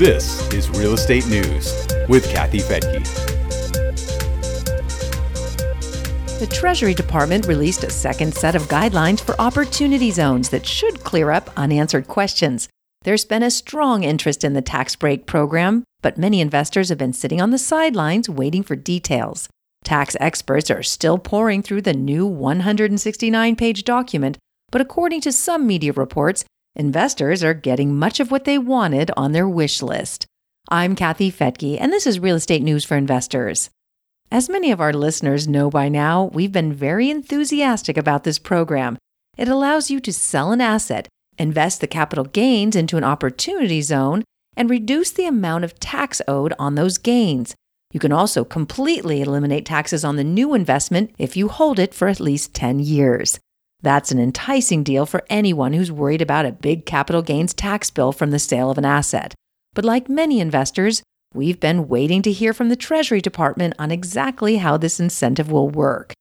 This is Real Estate News with Kathy Fettke. The Treasury Department released a second set of guidelines for opportunity zones that should clear up unanswered questions. There's been a strong interest in the tax break program, but many investors have been sitting on the sidelines waiting for details. Tax experts are still poring through the new 169 page document, but according to some media reports, investors are getting much of what they wanted on their wish list. I'm Kathy Fettke, and this is Real Estate News for Investors. As many of our listeners know by now, we've been very enthusiastic about this program. It allows you to sell an asset, invest the capital gains into an opportunity zone, and reduce the amount of tax owed on those gains. You can also completely eliminate taxes on the new investment if you hold it for at least 10 years. That's an enticing deal for anyone who's worried about a big capital gains tax bill from the sale of an asset. But like many investors, we've been waiting to hear from the Treasury Department on exactly how this incentive will work.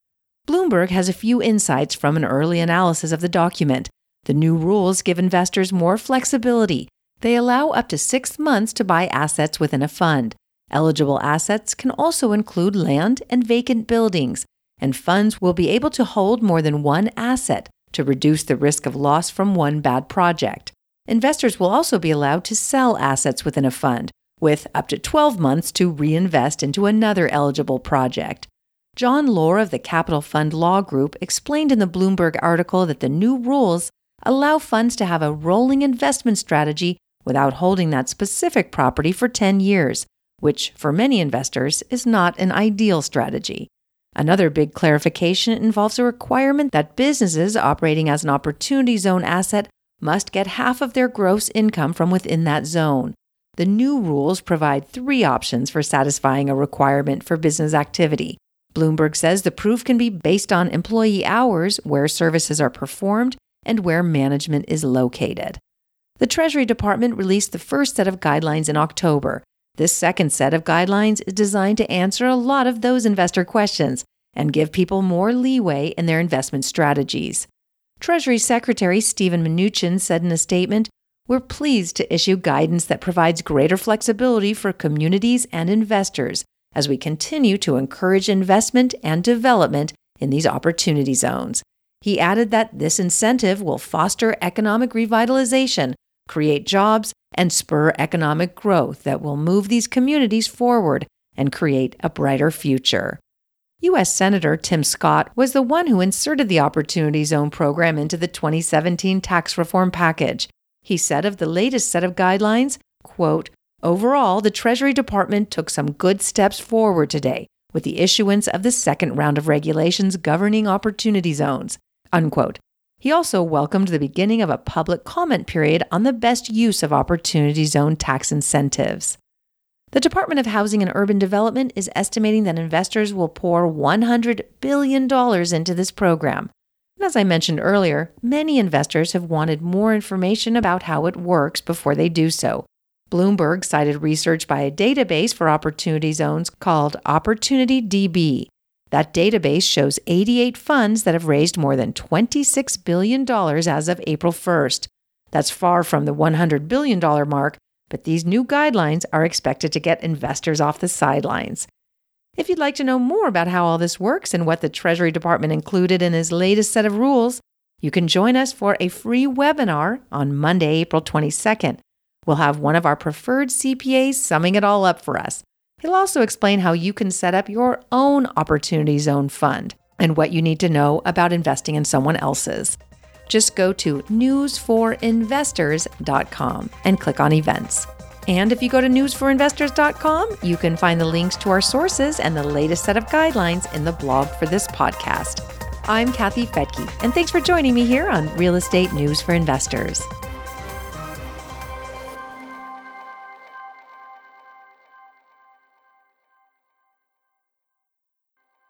Bloomberg has a few insights from an early analysis of the document. The new rules give investors more flexibility. They allow up to six months to buy assets within a fund. Eligible assets can also include land and vacant buildings and funds will be able to hold more than one asset to reduce the risk of loss from one bad project. Investors will also be allowed to sell assets within a fund, with up to 12 months to reinvest into another eligible project. John Lohr of the Capital Fund Law Group explained in the Bloomberg article that the new rules allow funds to have a rolling investment strategy without holding that specific property for 10 years, which for many investors is not an ideal strategy. Another big clarification involves a requirement that businesses operating as an opportunity zone asset must get half of their gross income from within that zone. The new rules provide three options for satisfying a requirement for business activity. Bloomberg says the proof can be based on employee hours, where services are performed, and where management is located. The Treasury Department released the first set of guidelines in October. This second set of guidelines is designed to answer a lot of those investor questions and give people more leeway in their investment strategies. Treasury Secretary Steven Mnuchin said in a statement, We're pleased to issue guidance that provides greater flexibility for communities and investors as we continue to encourage investment and development in these opportunity zones. He added that this incentive will foster economic revitalization, create jobs, and spur economic growth that will move these communities forward and create a brighter future. U.S. Senator Tim Scott was the one who inserted the Opportunity Zone program into the 2017 tax reform package. He said of the latest set of guidelines, quote, Overall, the Treasury Department took some good steps forward today with the issuance of the second round of regulations governing opportunity zones. Unquote. He also welcomed the beginning of a public comment period on the best use of Opportunity Zone tax incentives. The Department of Housing and Urban Development is estimating that investors will pour $100 billion into this program. And as I mentioned earlier, many investors have wanted more information about how it works before they do so. Bloomberg cited research by a database for opportunity zones called Opportunity DB. That database shows 88 funds that have raised more than $26 billion as of April 1st. That's far from the $100 billion mark, but these new guidelines are expected to get investors off the sidelines. If you'd like to know more about how all this works and what the Treasury Department included in his latest set of rules, you can join us for a free webinar on Monday, April 22nd. We'll have one of our preferred CPAs summing it all up for us. He'll also explain how you can set up your own Opportunity Zone fund and what you need to know about investing in someone else's. Just go to newsforinvestors.com and click on events. And if you go to newsforinvestors.com, you can find the links to our sources and the latest set of guidelines in the blog for this podcast. I'm Kathy Fettke, and thanks for joining me here on Real Estate News for Investors.